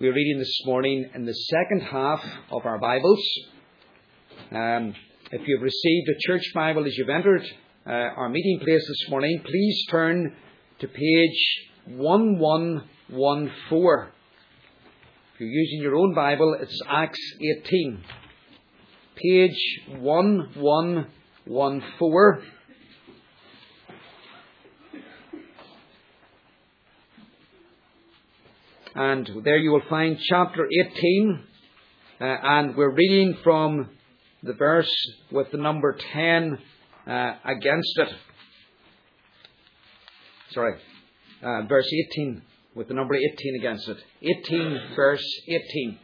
We're reading this morning in the second half of our Bibles. Um, if you've received a church Bible as you've entered uh, our meeting place this morning, please turn to page 1114. If you're using your own Bible, it's Acts 18. Page 1114. And there you will find chapter 18, uh, and we're reading from the verse with the number 10 uh, against it. Sorry, uh, verse 18 with the number 18 against it. 18, verse 18.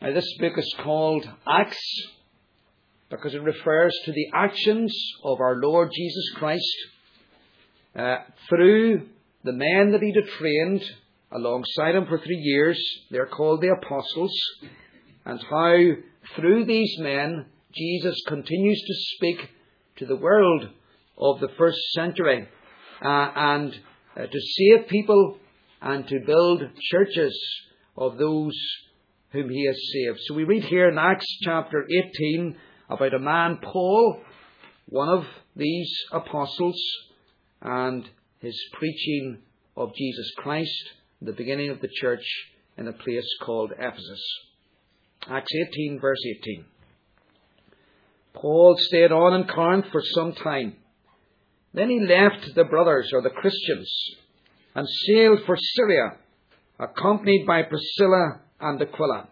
Now, this book is called Acts because it refers to the actions of our Lord Jesus Christ uh, through the men that he'd trained alongside him for three years, they're called the apostles, and how through these men Jesus continues to speak to the world of the first century uh, and uh, to save people and to build churches of those whom he has saved. So we read here in Acts chapter 18 about a man, Paul, one of these apostles, and his preaching of Jesus Christ, the beginning of the church in a place called Ephesus. Acts 18, verse 18. Paul stayed on in Corinth for some time. Then he left the brothers, or the Christians, and sailed for Syria, accompanied by Priscilla and Aquila.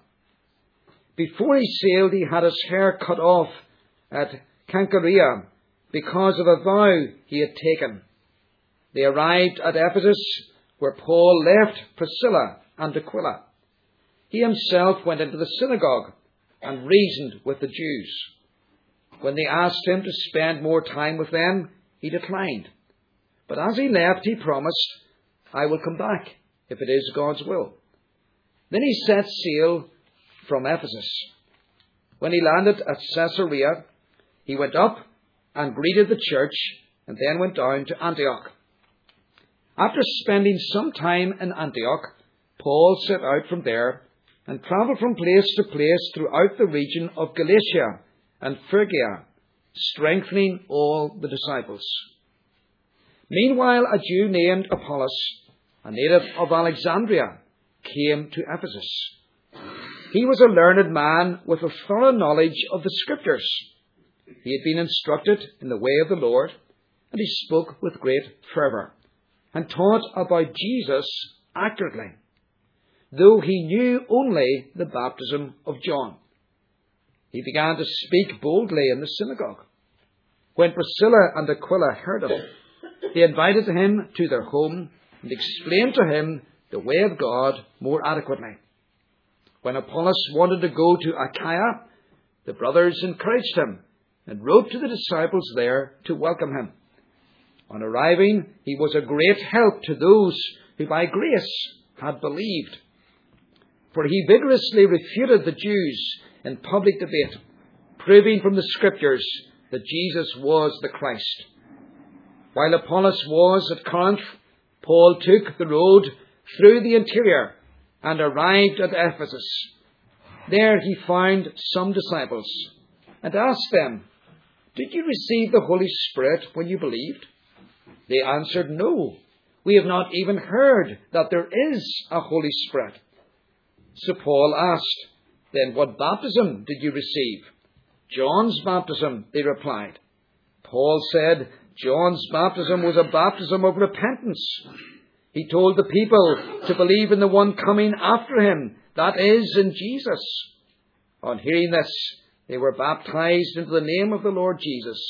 Before he sailed, he had his hair cut off at Cenchreae because of a vow he had taken. They arrived at Ephesus, where Paul left Priscilla and Aquila. He himself went into the synagogue and reasoned with the Jews. When they asked him to spend more time with them, he declined. But as he left, he promised, I will come back if it is God's will. Then he set sail from Ephesus. When he landed at Caesarea, he went up and greeted the church and then went down to Antioch. After spending some time in Antioch, Paul set out from there and travelled from place to place throughout the region of Galatia and Phrygia, strengthening all the disciples. Meanwhile, a Jew named Apollos, a native of Alexandria, came to Ephesus. He was a learned man with a thorough knowledge of the Scriptures. He had been instructed in the way of the Lord, and he spoke with great fervour and taught about Jesus accurately, though he knew only the baptism of John. He began to speak boldly in the synagogue. When Priscilla and Aquila heard of him, they invited him to their home and explained to him the way of God more adequately. When Apollos wanted to go to Achaia, the brothers encouraged him and wrote to the disciples there to welcome him. On arriving, he was a great help to those who by grace had believed. For he vigorously refuted the Jews in public debate, proving from the Scriptures that Jesus was the Christ. While Apollos was at Corinth, Paul took the road through the interior and arrived at Ephesus. There he found some disciples and asked them, Did you receive the Holy Spirit when you believed? They answered, No. We have not even heard that there is a Holy Spirit. So Paul asked, Then what baptism did you receive? John's baptism, they replied. Paul said, John's baptism was a baptism of repentance. He told the people to believe in the one coming after him, that is, in Jesus. On hearing this, they were baptized into the name of the Lord Jesus.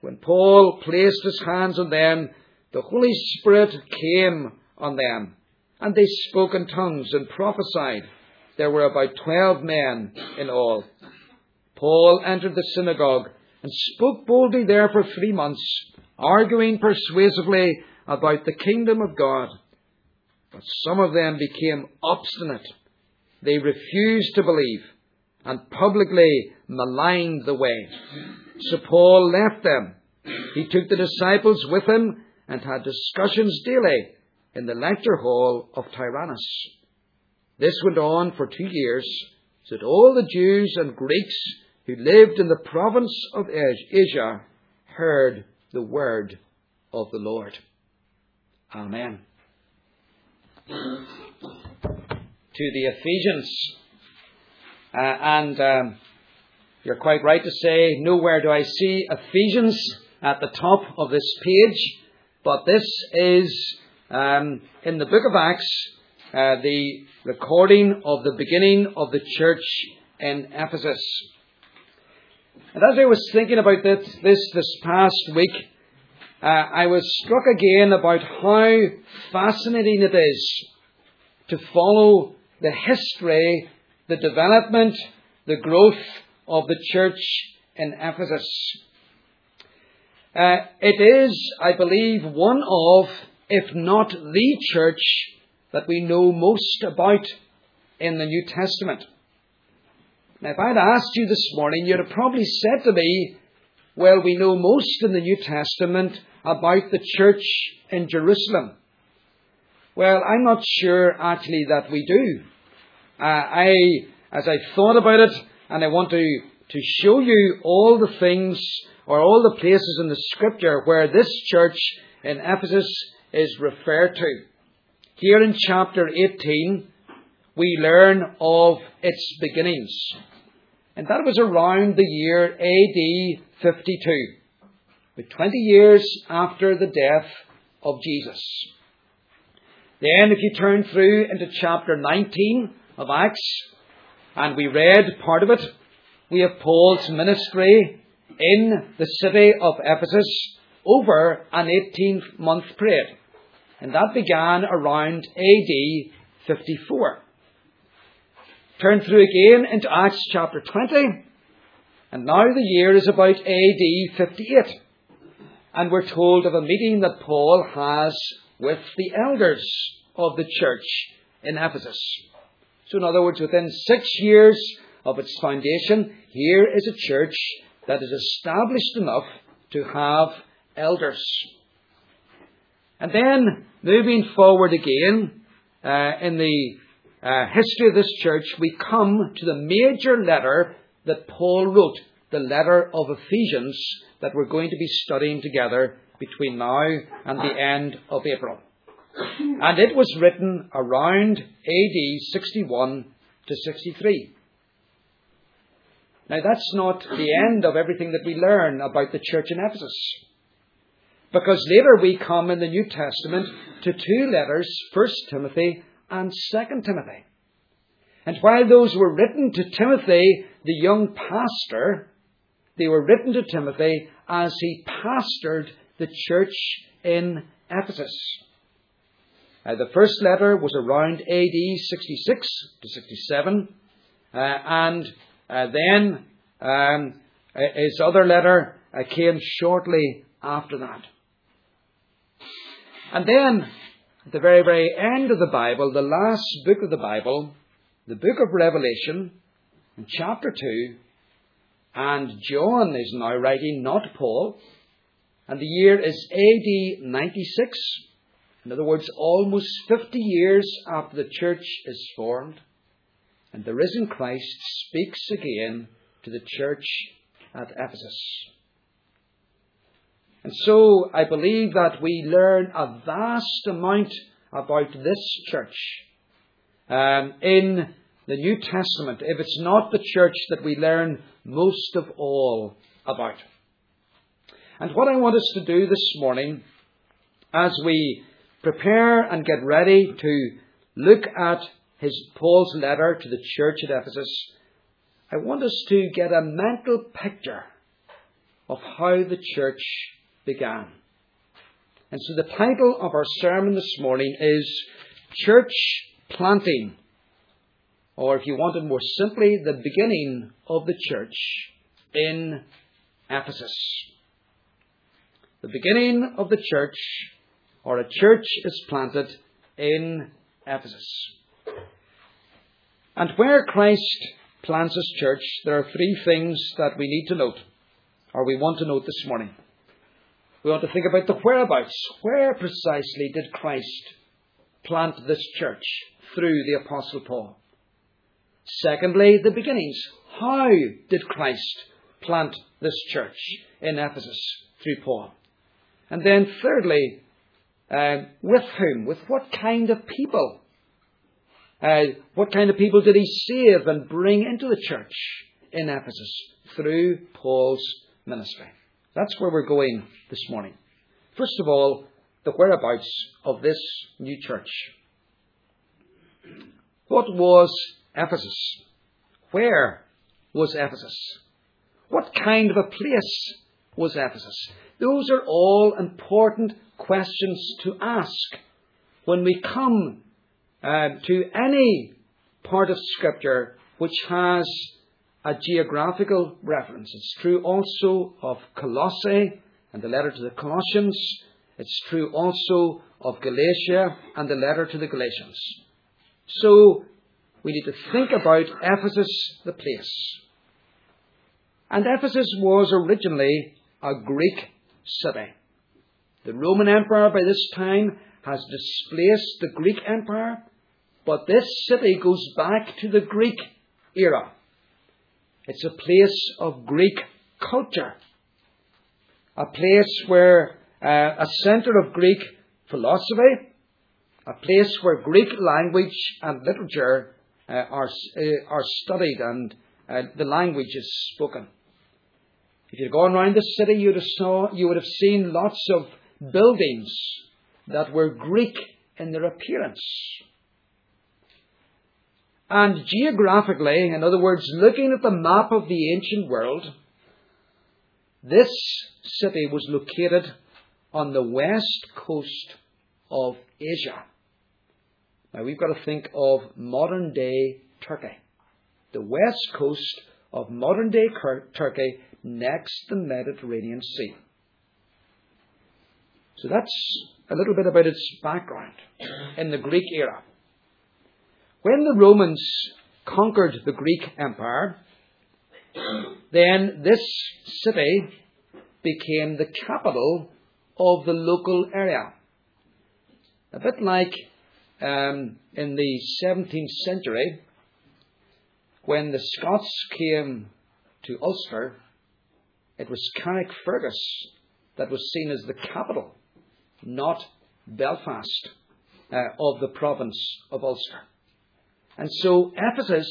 When Paul placed his hands on them, the Holy Spirit came on them, and they spoke in tongues and prophesied. There were about twelve men in all. Paul entered the synagogue and spoke boldly there for three months, arguing persuasively about the kingdom of God. But some of them became obstinate. They refused to believe and publicly maligned the way. So Paul left them. He took the disciples with him and had discussions daily in the lecture hall of Tyrannus. This went on for two years, so that all the Jews and Greeks who lived in the province of Asia heard the word of the Lord. Amen. To the Ephesians, uh, and um, you're quite right to say, nowhere do I see Ephesians at the top of this page, but this is um, in the book of Acts, uh, the recording of the beginning of the church in Ephesus. And as I was thinking about this this, this past week, uh, I was struck again about how fascinating it is to follow the history, the development, the growth of the church in Ephesus. Uh, it is, I believe, one of, if not the church that we know most about in the New Testament. Now, if I'd asked you this morning, you'd have probably said to me, well, we know most in the New Testament about the church in Jerusalem. Well, I'm not sure actually that we do. Uh, I, as I thought about it, and I want to, to show you all the things or all the places in the scripture where this church in Ephesus is referred to. Here in chapter 18, we learn of its beginnings. And that was around the year AD 52, but 20 years after the death of Jesus. Then, if you turn through into chapter 19 of Acts, and we read part of it, we have Paul's ministry in the city of Ephesus over an 18 month period. And that began around AD 54. Turn through again into Acts chapter 20. And now the year is about AD 58. And we're told of a meeting that Paul has with the elders of the church in Ephesus. So, in other words, within six years of its foundation, here is a church that is established enough to have elders. And then, moving forward again, uh, in the uh, history of this church, we come to the major letter that Paul wrote, the letter of Ephesians, that we're going to be studying together between now and the end of April. And it was written around AD 61 to 63. Now, that's not the end of everything that we learn about the church in Ephesus. Because later we come in the New Testament to two letters, 1 Timothy and 2 Timothy. And while those were written to Timothy, the young pastor, they were written to Timothy as he pastored the church in Ephesus. Uh, the first letter was around AD 66 to 67, uh, and uh, then um, his other letter uh, came shortly after that. And then, at the very, very end of the Bible, the last book of the Bible, the book of Revelation, in chapter 2, and John is now writing, not Paul, and the year is AD 96. In other words, almost 50 years after the church is formed, and the risen Christ speaks again to the church at Ephesus. And so I believe that we learn a vast amount about this church um, in the New Testament, if it's not the church that we learn most of all about. And what I want us to do this morning, as we prepare and get ready to look at his Paul's letter to the church at Ephesus, I want us to get a mental picture of how the church began. And so the title of our sermon this morning is Church Planting, or if you want it more simply, the beginning of the church in Ephesus. The beginning of the church, or a church is planted in Ephesus. And where Christ plants his church, there are three things that we need to note, or we want to note this morning. We want to think about the whereabouts. Where precisely did Christ plant this church through the Apostle Paul? Secondly, the beginnings. How did Christ plant this church in Ephesus through Paul? And then thirdly, uh, with whom? With what kind of people? Uh, what kind of people did he save and bring into the church in Ephesus through Paul's ministry? That's where we're going this morning. First of all, the whereabouts of this new church. What was Ephesus? Where was Ephesus? What kind of a place was Ephesus? Those are all important questions to ask when we come uh, to any part of Scripture which has a geographical reference. It's true also of Colossae and the letter to the Colossians. It's true also of Galatia and the letter to the Galatians. So we need to think about Ephesus, the place. And Ephesus was originally a Greek city. The Roman Empire by this time has displaced the Greek Empire, but this city goes back to the Greek era. It's a place of Greek culture, a place where uh, a centre of Greek philosophy, a place where Greek language and literature uh, are, uh, are studied and uh, the language is spoken. If you'd gone around the city, you'd have saw, you would have seen lots of buildings that were Greek in their appearance. And geographically, in other words, looking at the map of the ancient world, this city was located on the west coast of Asia. Now we've got to think of modern day Turkey. The west coast of modern day Turkey next the Mediterranean Sea. So that's a little bit about its background in the Greek era. When the Romans conquered the Greek Empire, then this city became the capital of the local area. A bit like um, in the 17th century, when the Scots came to Ulster, it was Carrickfergus that was seen as the capital, not Belfast, uh, of the province of Ulster. And so Ephesus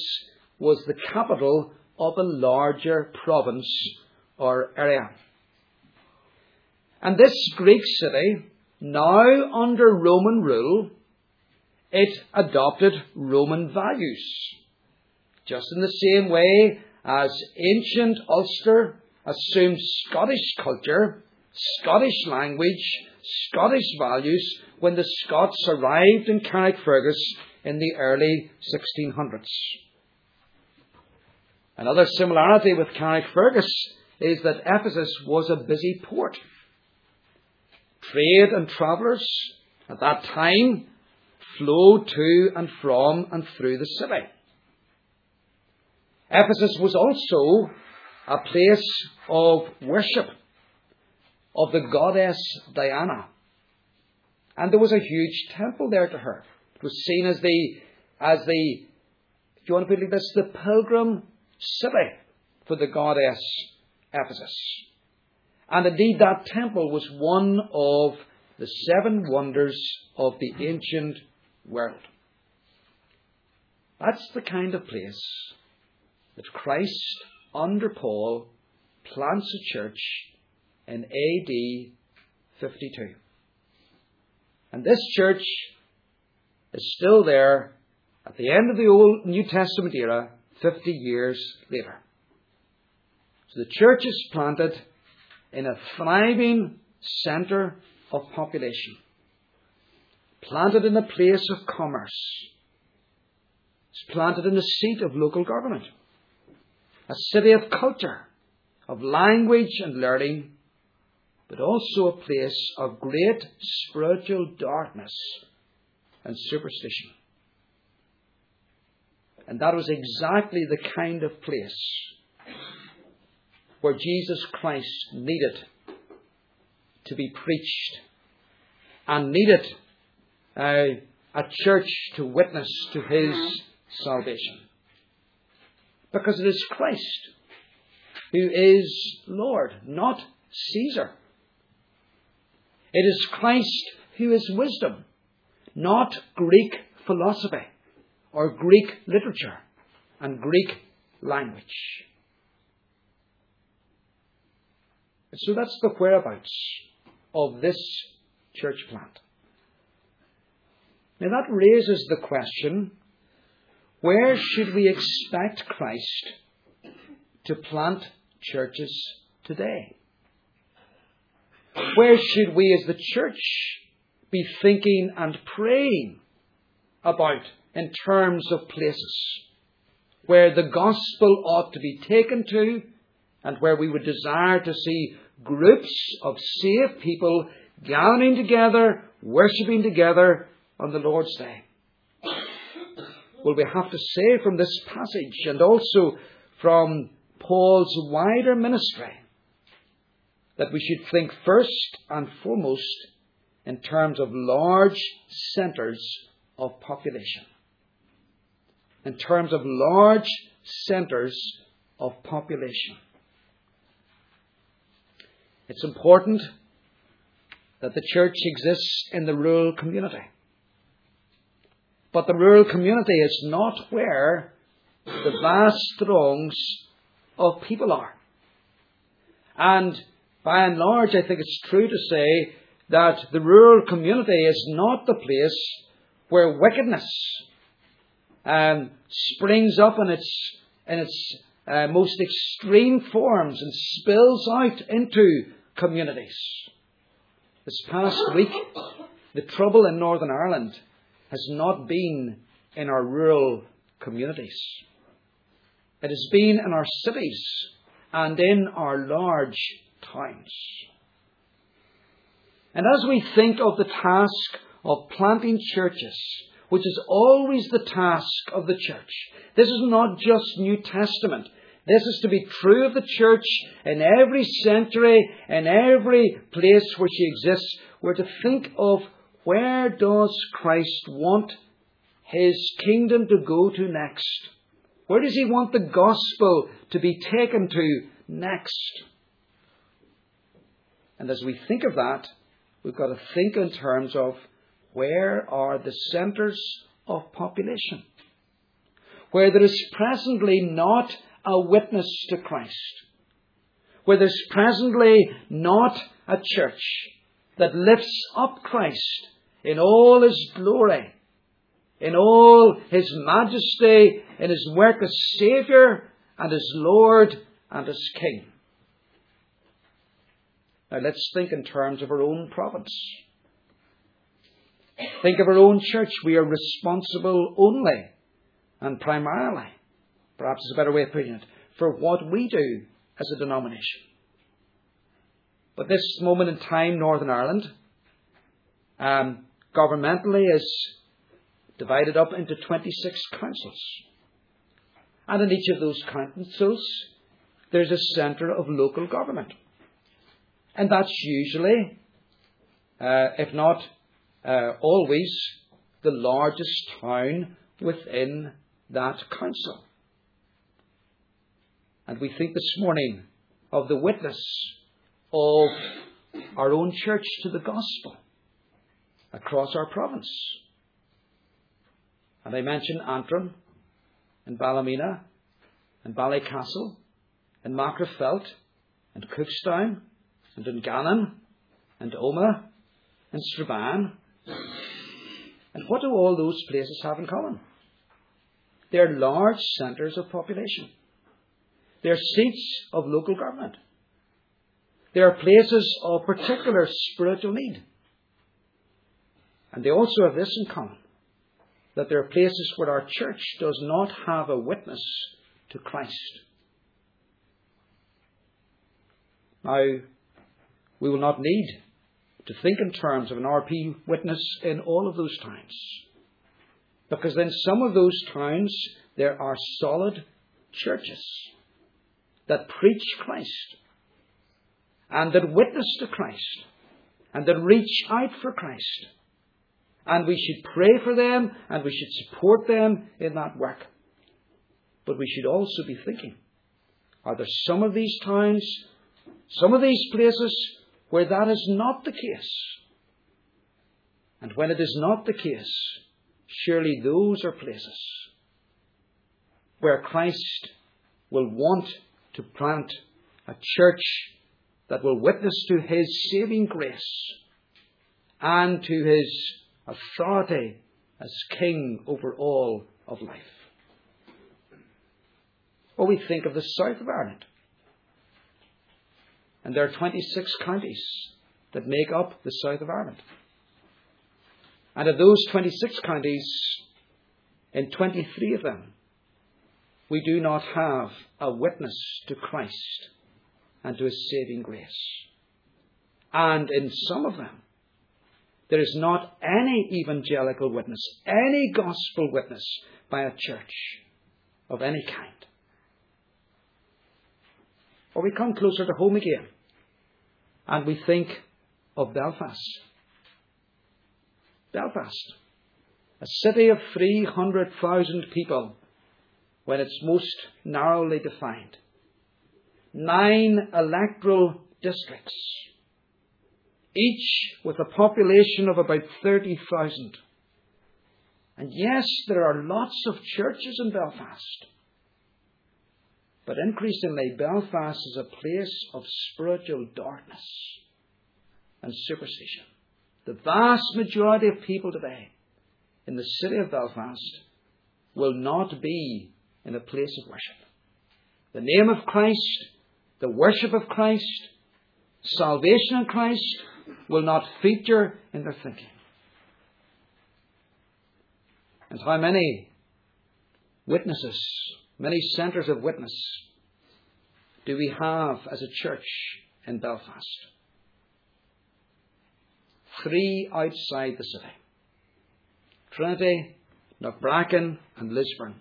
was the capital of a larger province or area. And this Greek city, now under Roman rule, it adopted Roman values. Just in the same way as ancient Ulster assumed Scottish culture, Scottish language, Scottish values when the Scots arrived in Carrickfergus in the early 1600s. Another similarity with Carrickfergus is that Ephesus was a busy port. Trade and travellers at that time flowed to and from and through the city. Ephesus was also a place of worship of the goddess Diana. And there was a huge temple there to her. It was seen as the, as the, if you want to put it like this, the pilgrim city for the goddess Ephesus. And indeed, that temple was one of the seven wonders of the ancient world. That's the kind of place that Christ, under Paul, plants a church in AD 52. And this church is still there at the end of the Old New Testament era, 50 years later. So the church is planted in a thriving centre of population, planted in a place of commerce, it's planted in the seat of local government, a city of culture, of language and learning, but also a place of great spiritual darkness and superstition. And that was exactly the kind of place where Jesus Christ needed to be preached and needed uh, a church to witness to his salvation. Because it is Christ who is Lord, not Caesar. It is Christ who is wisdom, not Greek philosophy or Greek literature and Greek language. So that's the whereabouts of this church plant. Now that raises the question where should we expect Christ to plant churches today? Where should we as the church be thinking and praying about in terms of places where the gospel ought to be taken to and where we would desire to see groups of saved people gathering together, worshipping together on the Lord's Day. Well, we have to say from this passage and also from Paul's wider ministry that we should think first and foremost in terms of large centres of population. In terms of large centres of population. It's important that the church exists in the rural community. But the rural community is not where the vast throngs of people are. And by and large, I think it's true to say that the rural community is not the place where wickedness um, springs up in its, in its uh, most extreme forms and spills out into communities. This past week, the trouble in Northern Ireland has not been in our rural communities. It has been in our cities and in our large towns. And as we think of the task of planting churches, which is always the task of the church, this is not just New Testament. This is to be true of the church in every century, in every place where she exists. We're to think of where does Christ want his kingdom to go to next? Where does he want the gospel to be taken to next? And as we think of that, we've got to think in terms of where are the centres of population? Where there is presently not a witness to Christ. Where there's presently not a church that lifts up Christ in all his glory, in all his majesty, in his work as Saviour and as Lord and as King. Now let's think in terms of our own province. Think of our own church. We are responsible only and primarily, perhaps is a better way of putting it, for what we do as a denomination. But this moment in time, Northern Ireland, um, governmentally is divided up into 26 councils. And in each of those councils, there's a centre of local government. And that's usually, uh, if not uh, always, the largest town within that council. And we think this morning of the witness of our own church to the gospel across our province. And I mentioned Antrim and Ballymena and Ballycastle and Magherafelt and Cookstown and Dungannon and Omagh and Strabane. And what do all those places have in common? They're large centres of population. They're seats of local government. They are places of particular spiritual need. And they also have this in common that there are places where our church does not have a witness to Christ. Now, we will not need to think in terms of an RP witness in all of those times. Because in some of those towns, there are solid churches that preach Christ and that witness to Christ and that reach out for Christ And we should pray for them and we should support them in that work. But we should also be thinking are there some of these towns, some of these places where that is not the case? And when it is not the case, surely those are places where Christ will want to plant a church that will witness to his saving grace and to his authority as king over all of life. Or we think of the south of Ireland. And there are 26 counties that make up the south of Ireland. And of those 26 counties, in 23 of them, we do not have a witness to Christ and to his saving grace. And in some of them, there is not any evangelical witness, any gospel witness by a church of any kind. Or we come closer to home again and we think of Belfast. Belfast, a city of 300,000 people when it's most narrowly defined. Nine electoral districts, each with a population of about 30,000. And yes, there are lots of churches in Belfast. But increasingly, Belfast is a place of spiritual darkness and superstition. The vast majority of people today in the city of Belfast will not be in a place of worship. The name of Christ, the worship of Christ, salvation in Christ will not feature in their thinking. And how many witnesses, many centres of witness do we have as a church in Belfast? Three outside the city Trinity, Knockbracken, and Lisburn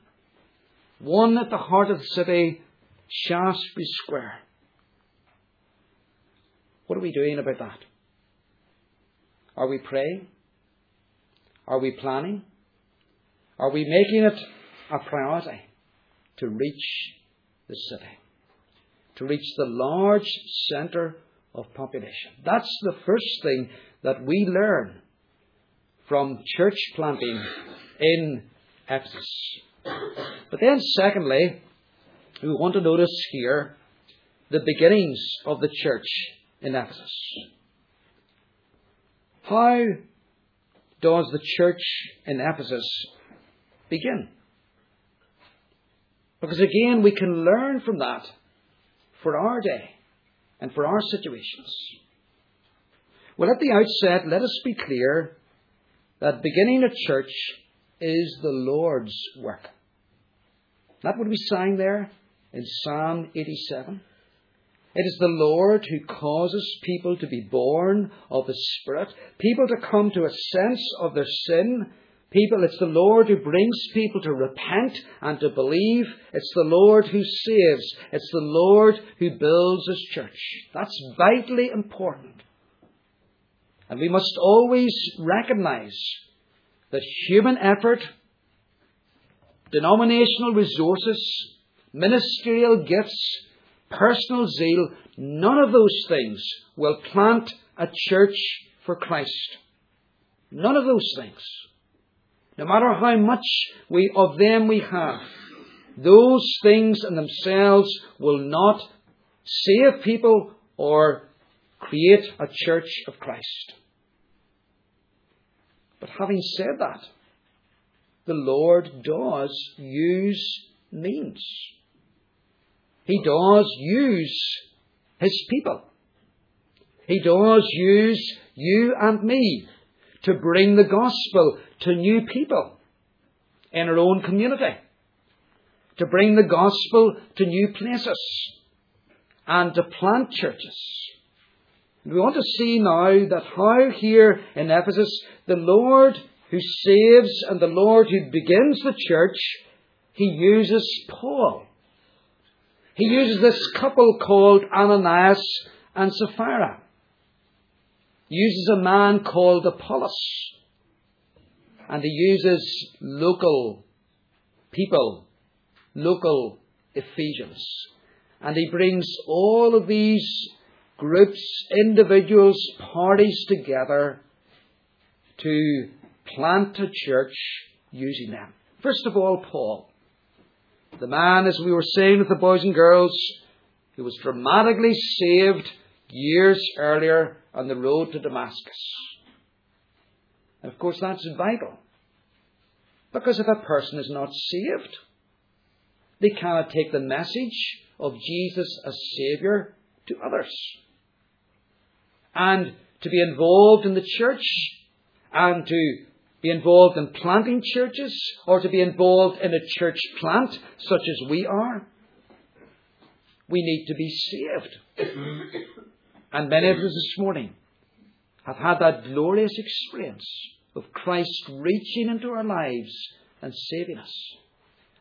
one at the heart of the city, Shaftesbury Square. What are we doing about that? Are we praying? Are we planning? Are we making it a priority to reach the city? To reach the large centre of population. That's the first thing that we learn from church planting in Ephesus. But then, secondly, we want to notice here the beginnings of the church in Ephesus. How does the church in Ephesus begin? Because again, we can learn from that for our day and for our situations. Well, at the outset, let us be clear that beginning a church is the Lord's work. That what we sang there in Psalm 87. It is the Lord who causes people to be born of the Spirit, people to come to a sense of their sin. People, it's the Lord who brings people to repent and to believe. It's the Lord who saves. It's the Lord who builds his church. That's vitally important. And we must always recognize that human effort denominational resources, ministerial gifts, personal zeal, none of those things will plant a church for Christ. None of those things. No matter how much we of them we have, those things in themselves will not save people or create a church of Christ. But having said that, the Lord does use means. He does use His people. He does use you and me to bring the gospel to new people in our own community, to bring the gospel to new places, and to plant churches. And We want to see now that how here in Ephesus the Lord who saves and the Lord who begins the church, he uses Paul. He uses this couple called Ananias and Sapphira. He uses a man called Apollos. And he uses local people, local Ephesians. And he brings all of these groups, individuals, parties together to plant a church using them. First of all, Paul. The man, as we were saying with the boys and girls, who was dramatically saved years earlier on the road to Damascus. And of course, that's vital. Because if a person is not saved, they cannot take the message of Jesus as Saviour to others. And to be involved in the church and to be involved in planting churches or to be involved in a church plant such as we are, we need to be saved. and many of us this morning have had that glorious experience of Christ reaching into our lives and saving us.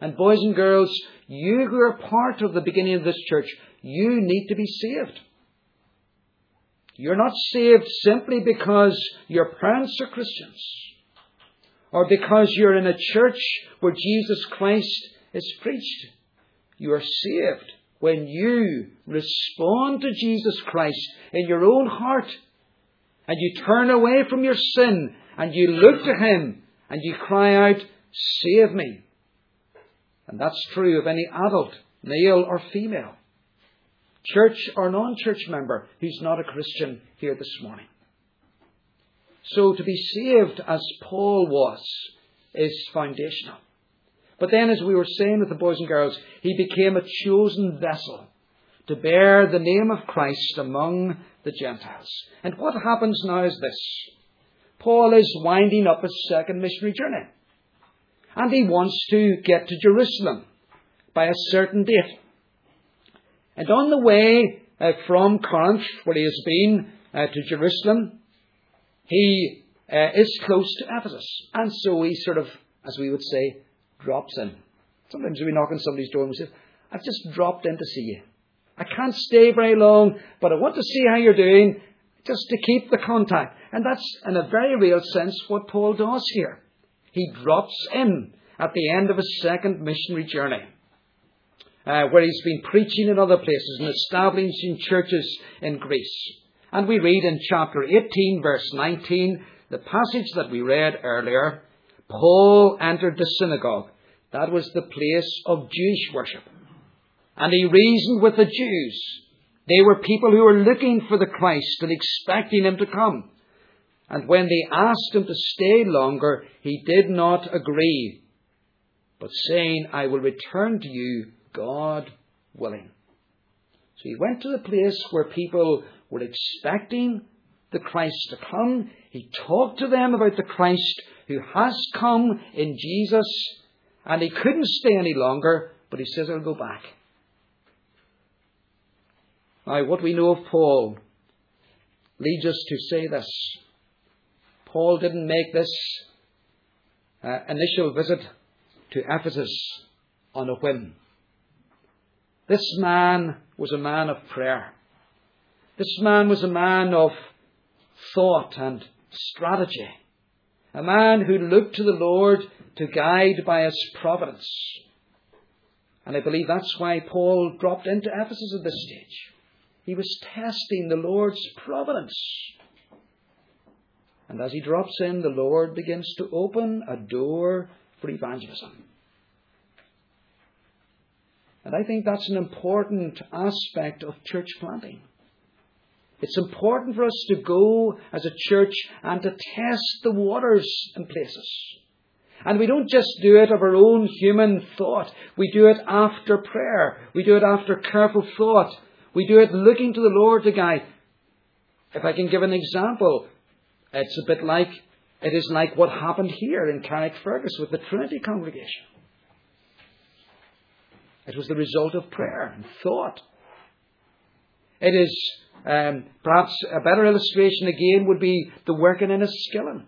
And boys and girls, you who are part of the beginning of this church, you need to be saved. You're not saved simply because your parents are Christians or because you're in a church where Jesus Christ is preached. You are saved when you respond to Jesus Christ in your own heart and you turn away from your sin and you look to Him and you cry out, Save me. And that's true of any adult, male or female, church or non church member who's not a Christian here this morning. So to be saved as Paul was is foundational. But then, as we were saying with the boys and girls, he became a chosen vessel to bear the name of Christ among the Gentiles. And what happens now is this Paul is winding up his second missionary journey. And he wants to get to Jerusalem by a certain date. And on the way uh, from Corinth, where he has been, uh, to Jerusalem, he uh, is close to Ephesus. And so he sort of, as we would say, drops in. Sometimes we knock on somebody's door and we say, I've just dropped in to see you. I can't stay very long, but I want to see how you're doing, just to keep the contact. And that's, in a very real sense, what Paul does here. He drops in at the end of his second missionary journey, uh, where he's been preaching in other places and establishing churches in Greece. And we read in chapter 18, verse 19, the passage that we read earlier Paul entered the synagogue. That was the place of Jewish worship. And he reasoned with the Jews. They were people who were looking for the Christ and expecting him to come. And when they asked him to stay longer, he did not agree, but saying, I will return to you, God willing. So he went to the place where people were expecting the Christ to come. He talked to them about the Christ who has come in Jesus, and he couldn't stay any longer, but he says, I'll go back. Now, what we know of Paul leads us to say this. Paul didn't make this uh, initial visit to Ephesus on a whim. This man was a man of prayer. This man was a man of thought and strategy. A man who looked to the Lord to guide by his providence. And I believe that's why Paul dropped into Ephesus at this stage. He was testing the Lord's providence. And as he drops in, the Lord begins to open a door for evangelism. And I think that's an important aspect of church planting. It's important for us to go as a church and to test the waters in places. And we don't just do it of our own human thought. We do it after prayer. We do it after careful thought. We do it looking to the Lord to guide. If I can give an example, it's a bit like, it is like what happened here in Carrickfergus with the Trinity congregation. It was the result of prayer and thought. It is um, perhaps a better illustration again would be the working in Enniskillen,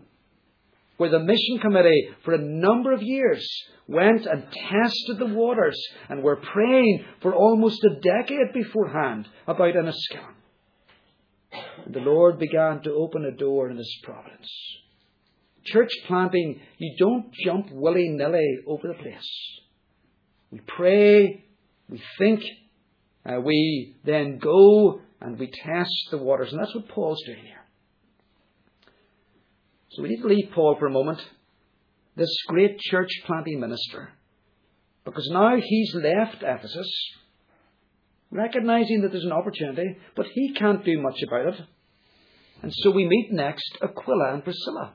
where the mission committee for a number of years went and tested the waters and were praying for almost a decade beforehand about And the Lord began to open a door in His providence. church planting, you don't jump willy nilly over the place. We pray, we think, uh, we then go and we test the waters. And that's what Paul's doing here. So we need to leave Paul for a moment, this great church planting minister, because now he's left Ephesus, recognizing that there's an opportunity, but he can't do much about it. And so we meet next Aquila and Priscilla.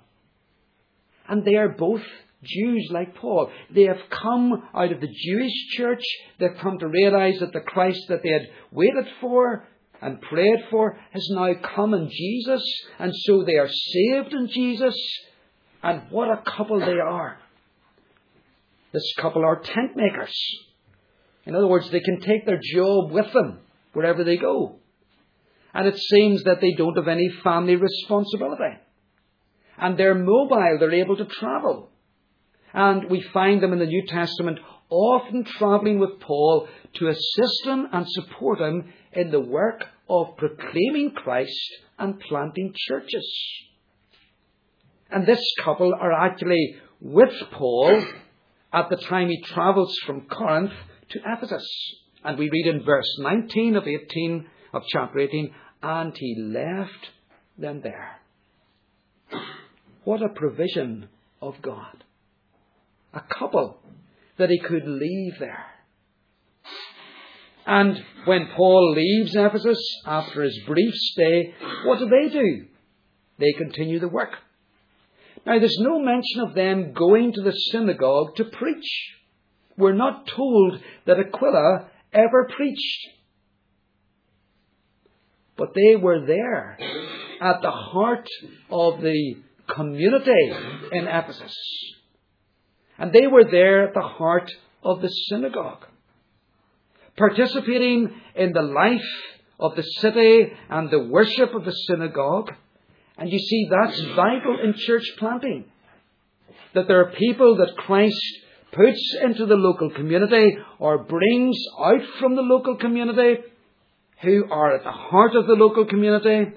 And they are both Jews like Paul. They have come out of the Jewish church. They've come to realize that the Christ that they had waited for and prayed for has now come in Jesus. And so they are saved in Jesus. And what a couple they are. This couple are tent makers. In other words, they can take their job with them wherever they go. And it seems that they don't have any family responsibility. And they're mobile, they're able to travel. And we find them in the New Testament often travelling with Paul to assist him and support him in the work of proclaiming Christ and planting churches. And this couple are actually with Paul at the time he travels from Corinth to Ephesus. And we read in verse 19 of 18 of chapter 18, and he left them there. What a provision of God a couple that he could leave there. And when Paul leaves Ephesus after his brief stay, what do they do? They continue the work. Now, there's no mention of them going to the synagogue to preach. We're not told that Aquila ever preached. But they were there at the heart of the community in Ephesus. And they were there at the heart of the synagogue, participating in the life of the city and the worship of the synagogue. And you see, that's vital in church planting. That there are people that Christ puts into the local community or brings out from the local community who are at the heart of the local community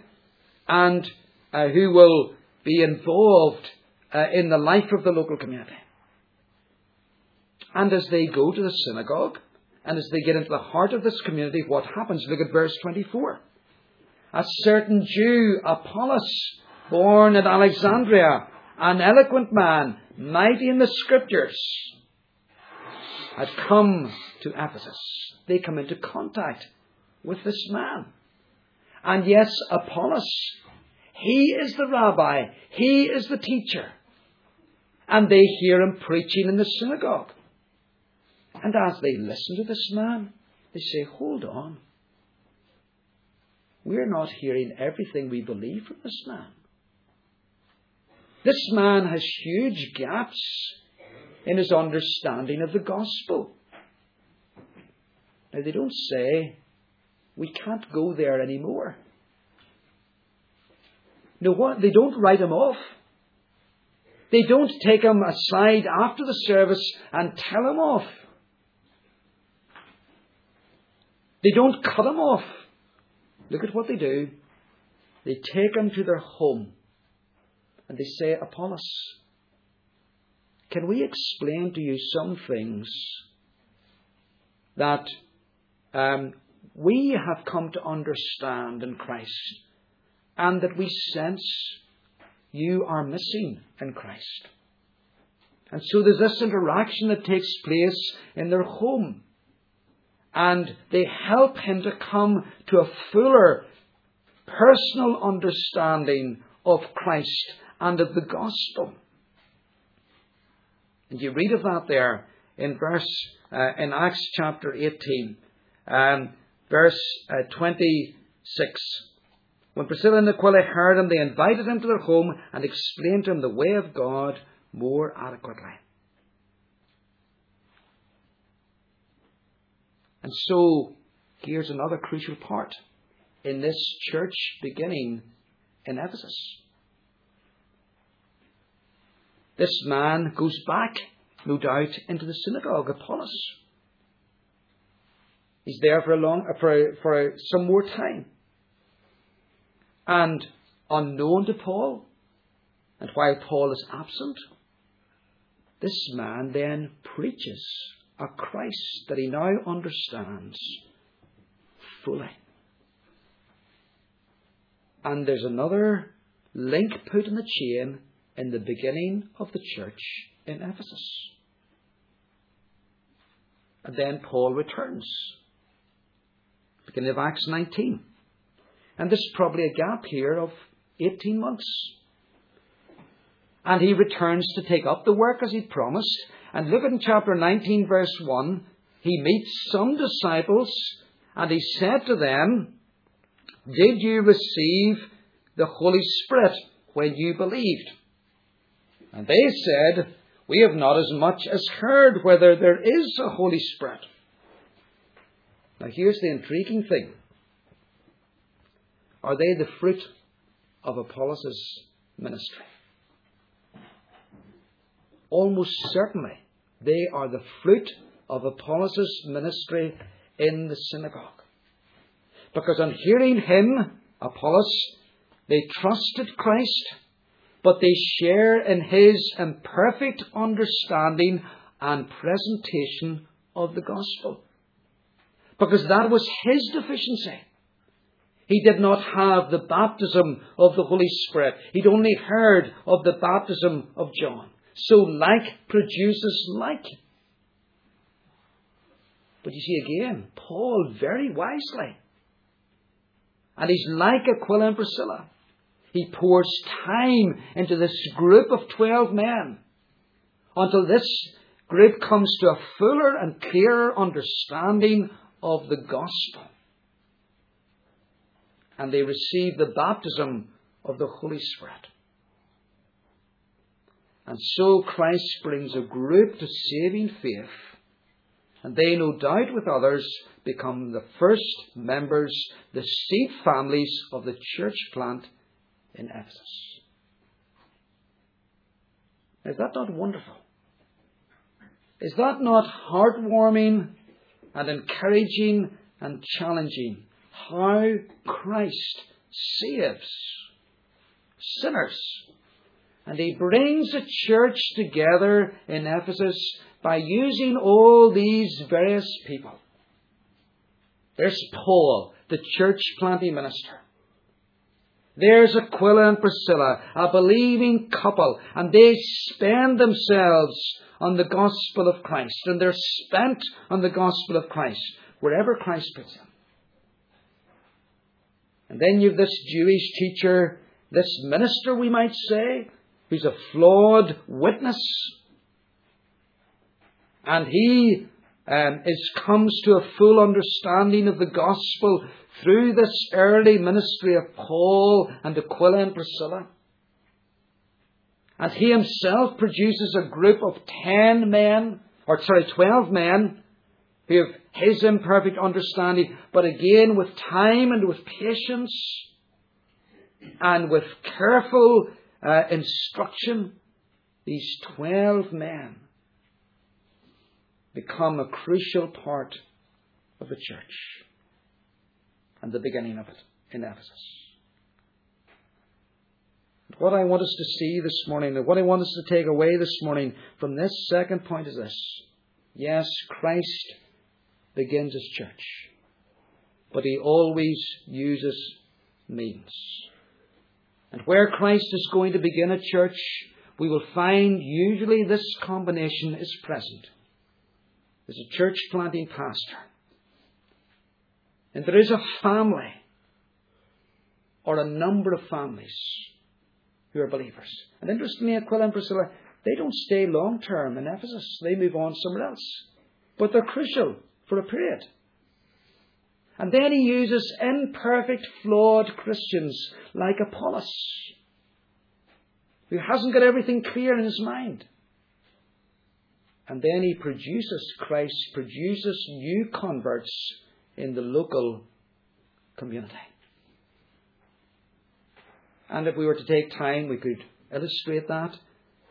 and uh, who will be involved uh, in the life of the local community. And as they go to the synagogue, and as they get into the heart of this community, what happens? Look at verse 24. A certain Jew, Apollos, born at Alexandria, an eloquent man, mighty in the scriptures, had come to Ephesus. They come into contact with this man. And yes, Apollos, he is the rabbi, he is the teacher. And they hear him preaching in the synagogue. And as they listen to this man, they say, Hold on. We're not hearing everything we believe from this man. This man has huge gaps in his understanding of the gospel. Now, they don't say, we can't go there anymore. No, what? They don't write him off. They don't take him aside after the service and tell him off. They don't cut him off. Look at what they do. They take him to their home and they say, Apollos, can we explain to you some things that um, we have come to understand in Christ and that we sense you are missing in Christ? And so there's this interaction that takes place in their home and they help him to come to a fuller personal understanding of Christ and of the gospel. And you read of that there in verse uh, in Acts chapter 18, um, verse uh, 26. When Priscilla and Aquila heard him, they invited him to their home and explained to him the way of God more adequately. And so, here's another crucial part in this church beginning in Ephesus. This man goes back, no doubt, into the synagogue, Apollos. He's there for a long, for, for some more time. And unknown to Paul, And while Paul is absent, this man then preaches a Christ that he now understands fully. And there's another link put in the chain in the beginning of the church in Ephesus. And then Paul returns. Beginning of Acts 19. And there's probably a gap here of 18 months. And he returns to take up the work as he promised. And look at chapter 19, verse 1. He meets some disciples and he said to them, Did you receive the Holy Spirit when you believed? And they said, we have not as much as heard whether there is a Holy Spirit. Now, here's the intriguing thing Are they the fruit of Apollos' ministry? Almost certainly, they are the fruit of Apollos' ministry in the synagogue. Because on hearing him, Apollos, they trusted Christ but they share in his imperfect understanding and presentation of the gospel. Because that was his deficiency. He did not have the baptism of the Holy Spirit. He'd only heard of the baptism of John. So like produces like. But you see again, Paul very wisely. And he's like Aquila and Priscilla. He pours time into this group of 12 men until this group comes to a fuller and clearer understanding of the gospel. And they receive the baptism of the Holy Spirit. And so Christ brings a group to saving faith, and they, no doubt with others, become the first members, the seed families of the church plant in Ephesus. Is that not wonderful? Is that not heartwarming and encouraging and challenging? How Christ saves sinners. And he brings the church together in Ephesus by using all these various people. There's Paul, the church planting minister. There's Aquila and Priscilla, a believing couple, and they spend themselves on the gospel of Christ, and they're spent on the gospel of Christ, wherever Christ puts them. And then you've this Jewish teacher, this minister, we might say, who's a flawed witness. And he um, is, comes to a full understanding of the gospel through this early ministry of Paul and Aquila and Priscilla. And he himself produces a group of ten men, or sorry, twelve men, who have his imperfect understanding, but again with time and with patience and with careful uh, instruction, these twelve men become a crucial part of the church and the beginning of it in Ephesus. What I want us to see this morning, and what I want us to take away this morning from this second point is this. Yes, Christ begins his church, but he always uses means. And where Christ is going to begin a church, we will find usually this combination is present. There's a church planting pastor and there is a family or a number of families who are believers. And interestingly, Aquila and Priscilla, they don't stay long term in Ephesus. They move on somewhere else. But they're crucial for a period. And then he uses imperfect, flawed Christians like Apollos, who hasn't got everything clear in his mind. And then he produces, Christ produces new converts in the local community. And if we were to take time, we could illustrate that,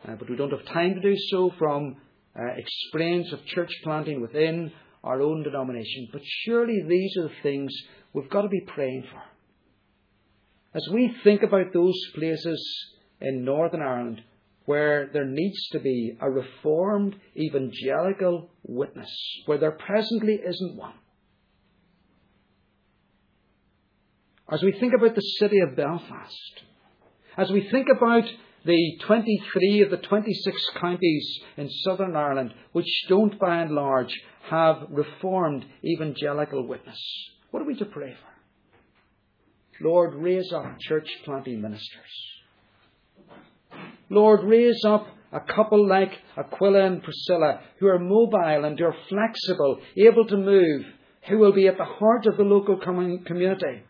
uh, but we don't have time to do so from uh, experience of church planting within our own denomination. But surely these are the things we've got to be praying for. As we think about those places in Northern Ireland where there needs to be a reformed evangelical witness, where there presently isn't one. As we think about the city of Belfast, as we think about the 23 of the 26 counties in Southern Ireland which don't by and large have reformed evangelical witness, what are we to pray for? Lord, raise up church planting ministers Lord, raise up a couple like Aquila and Priscilla who are mobile and who are flexible, able to move, who will be at the heart of the local community.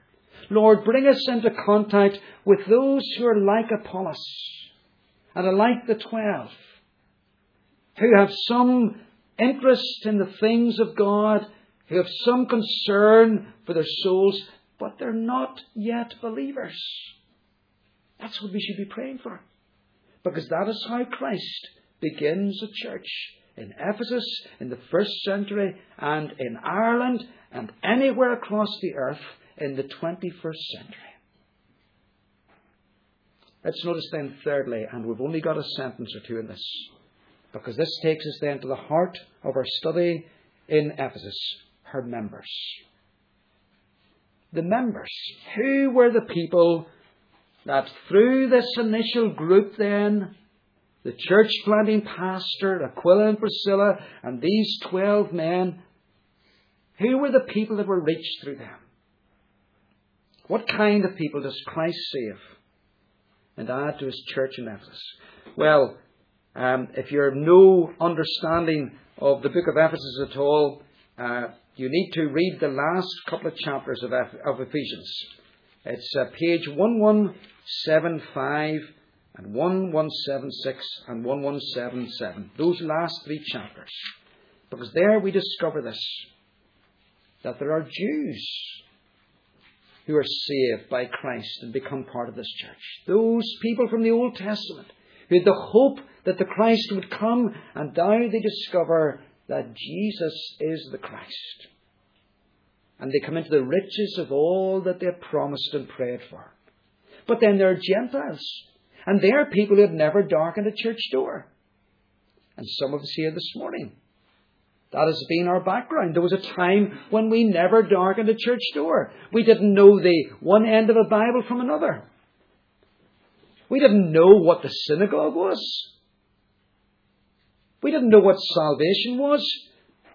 Lord, bring us into contact with those who are like Apollos and are like the twelve, who have some interest in the things of God, who have some concern for their souls, but they're not yet believers. That's what we should be praying for. Because that is how Christ begins a church in Ephesus in the first century and in Ireland and anywhere across the earth in the 21st century. Let's notice then, thirdly, and we've only got a sentence or two in this, because this takes us then to the heart of our study in Ephesus her members. The members. Who were the people that through this initial group then, the church planting pastor, Aquila and Priscilla, and these twelve men, who were the people that were reached through them? What kind of people does Christ save and add to his church in Ephesus? Well, um, if you have no understanding of the book of Ephesus at all, uh, you need to read the last couple of chapters of, of Ephesians. It's uh, page 1175 and 1176 and 1177. Those last three chapters. Because there we discover this that there are Jews who are saved by Christ and become part of this church. Those people from the Old Testament who had the hope that the Christ would come, and now they discover that Jesus is the Christ and they come into the riches of all that they have promised and prayed for. But then there are Gentiles, and they are people who have never darkened a church door. And some of us here this morning. That has been our background. There was a time when we never darkened a church door. We didn't know the one end of a Bible from another. We didn't know what the synagogue was. We didn't know what salvation was.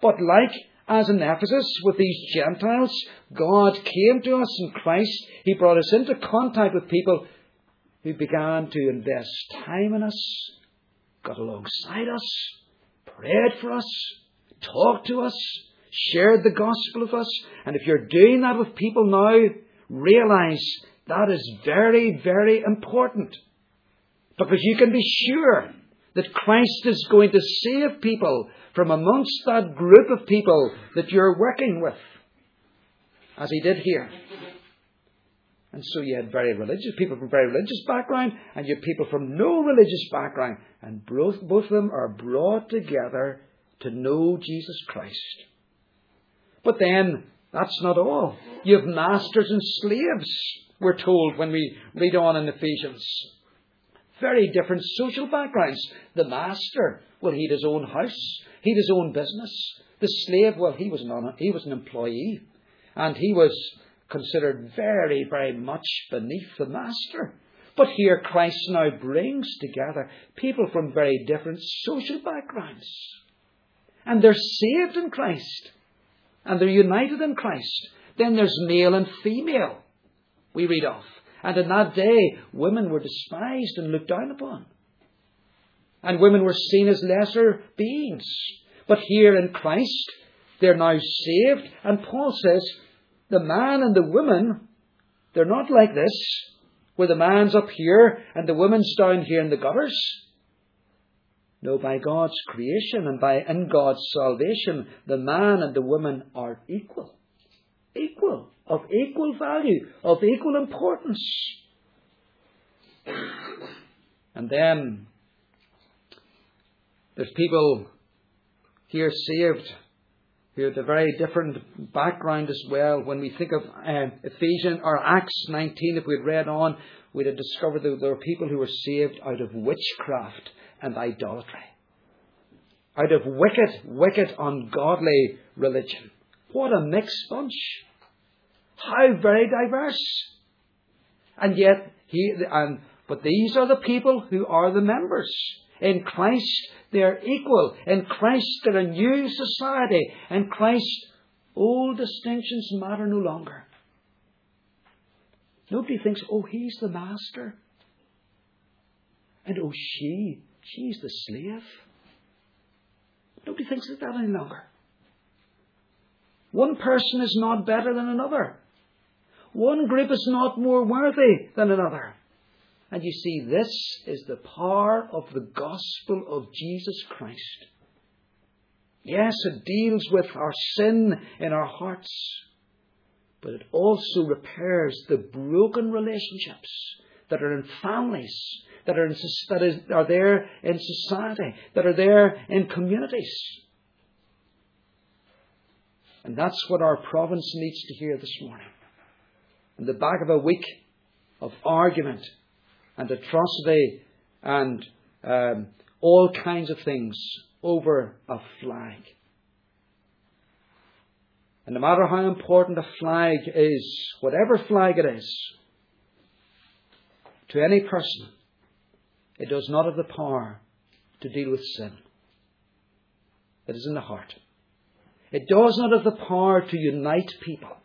But like as in Ephesus with these Gentiles, God came to us in Christ. He brought us into contact with people who began to invest time in us, got alongside us, prayed for us, talked to us, shared the gospel with us. And if you're doing that with people now, realize that is very, very important. Because you can be sure that Christ is going to save people from amongst that group of people that you're working with, as he did here. And so you had very religious people from very religious background, and you had people from no religious background, and both, both of them are brought together to know Jesus Christ. But then, that's not all. You have masters and slaves, we're told when we read on in Ephesians very different social backgrounds. The master, well, he had his own house, he had his own business. The slave, well, he was an, he was an employee, and he was considered very, very much beneath the master. But here Christ now brings together people from very different social backgrounds. And they're saved in Christ. And they're united in Christ. Then there's male and female, we read of. And in that day, women were despised and looked down upon. And women were seen as lesser beings. But here in Christ, they're now saved. And Paul says, the man and the woman, they're not like this, where the man's up here and the woman's down here in the gutters. No, by God's creation and by in God's salvation, the man and the woman are equal. Equal of equal value, of equal importance. And then there's people here saved who had a very different background as well. When we think of uh, Ephesians or Acts 19, if we'd read on, we'd have discovered that there were people who were saved out of witchcraft and idolatry. Out of wicked, wicked, ungodly religion. What a mixed bunch. How very diverse. And yet, he, and, but these are the people who are the members. In Christ, they are equal. In Christ, they're a new society. In Christ, all distinctions matter no longer. Nobody thinks, oh, he's the master. And oh, she, she's the slave. Nobody thinks of that any longer. One person is not better than another. One group is not more worthy than another. And you see, this is the power of the gospel of Jesus Christ. Yes, it deals with our sin in our hearts, but it also repairs the broken relationships that are in families, that are, in, that is, are there in society, that are there in communities. And that's what our province needs to hear this morning. In the back of a week of argument and atrocity and um, all kinds of things over a flag. And no matter how important a flag is, whatever flag it is, to any person, it does not have the power to deal with sin. It is in the heart. It does not have the power to unite people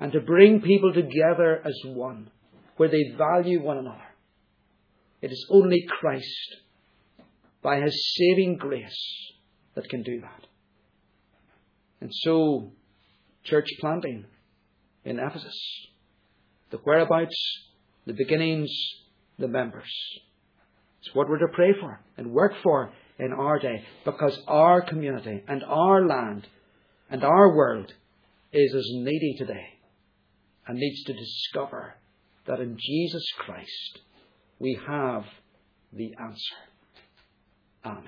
and to bring people together as one where they value one another. It is only Christ, by His saving grace, that can do that. And so, church planting in Ephesus, the whereabouts, the beginnings, the members. It's what we're to pray for and work for in our day because our community and our land and our world is as needy today and needs to discover that in Jesus Christ we have the answer. Amen.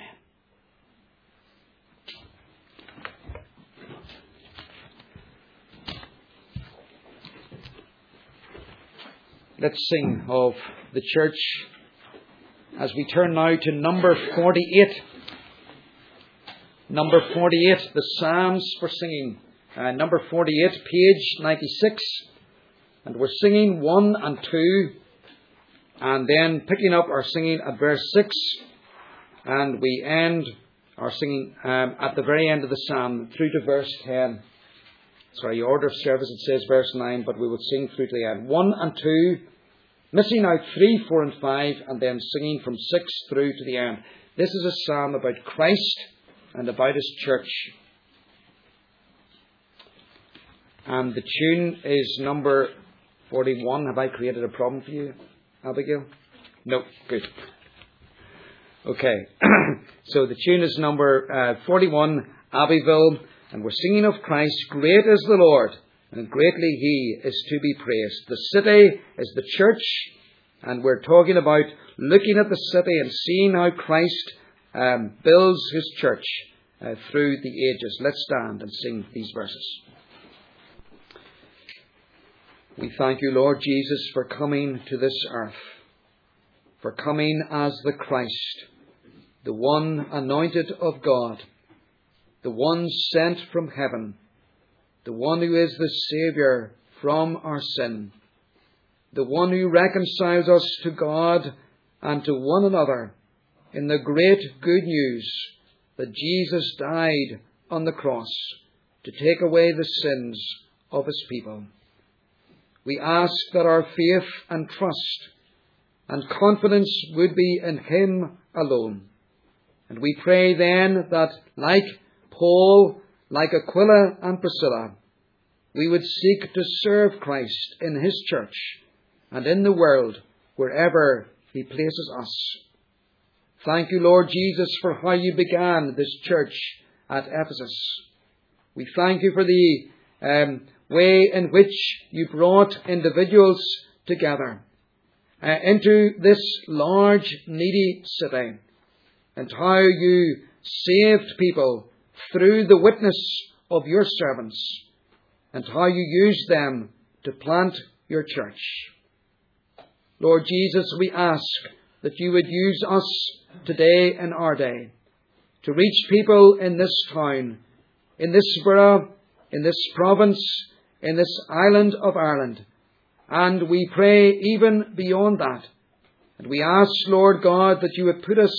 Let's sing of the church as we turn now to number 48. Number 48, the Psalms for singing. Uh, number 48, page 96. And we're singing 1 and 2, and then picking up our singing at verse 6, and we end our singing um, at the very end of the psalm through to verse 10. Sorry, order of service it says verse 9, but we will sing through to the end. 1 and 2, missing out 3, 4, and 5, and then singing from 6 through to the end. This is a psalm about Christ and about his church. And the tune is number 41. Have I created a problem for you, Abigail? No. Good. Okay. so the tune is number uh, 41, Abbeville, and we're singing of Christ. Great is the Lord, and greatly He is to be praised. The city is the church, and we're talking about looking at the city and seeing how Christ um, builds His church uh, through the ages. Let's stand and sing these verses. We thank you, Lord Jesus, for coming to this earth, for coming as the Christ, the one anointed of God, the one sent from heaven, the one who is the Saviour from our sin, the one who reconciles us to God and to one another in the great good news that Jesus died on the cross to take away the sins of his people. We ask that our faith and trust and confidence would be in Him alone. And we pray then that, like Paul, like Aquila and Priscilla, we would seek to serve Christ in His church and in the world wherever He places us. Thank you, Lord Jesus, for how you began this church at Ephesus. We thank you for the um, way in which you brought individuals together uh, into this large, needy city, and how you saved people through the witness of your servants and how you use them to plant your church. Lord Jesus, we ask that you would use us today in our day to reach people in this town, in this borough, in this province, in this island of Ireland. And we pray even beyond that. And we ask, Lord God, that you would put us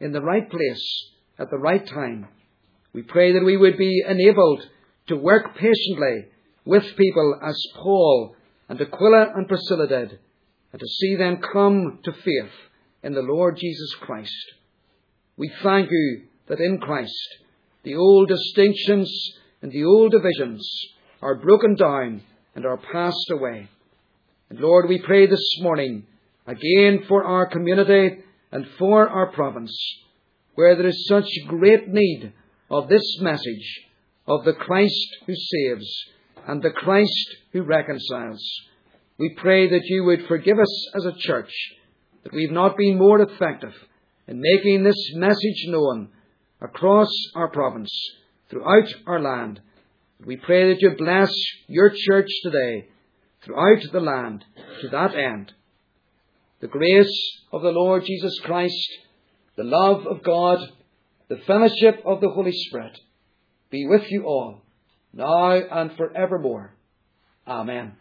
in the right place at the right time. We pray that we would be enabled to work patiently with people as Paul and Aquila and Priscilla did, and to see them come to faith in the Lord Jesus Christ. We thank you that in Christ the old distinctions and the old divisions are broken down and are passed away. And Lord, we pray this morning again for our community and for our province, where there is such great need of this message of the Christ who saves and the Christ who reconciles. We pray that you would forgive us as a church, that we've not been more effective in making this message known across our province, throughout our land. We pray that you bless your church today, throughout the land, to that end. The grace of the Lord Jesus Christ, the love of God, the fellowship of the Holy Spirit be with you all, now and forevermore. Amen.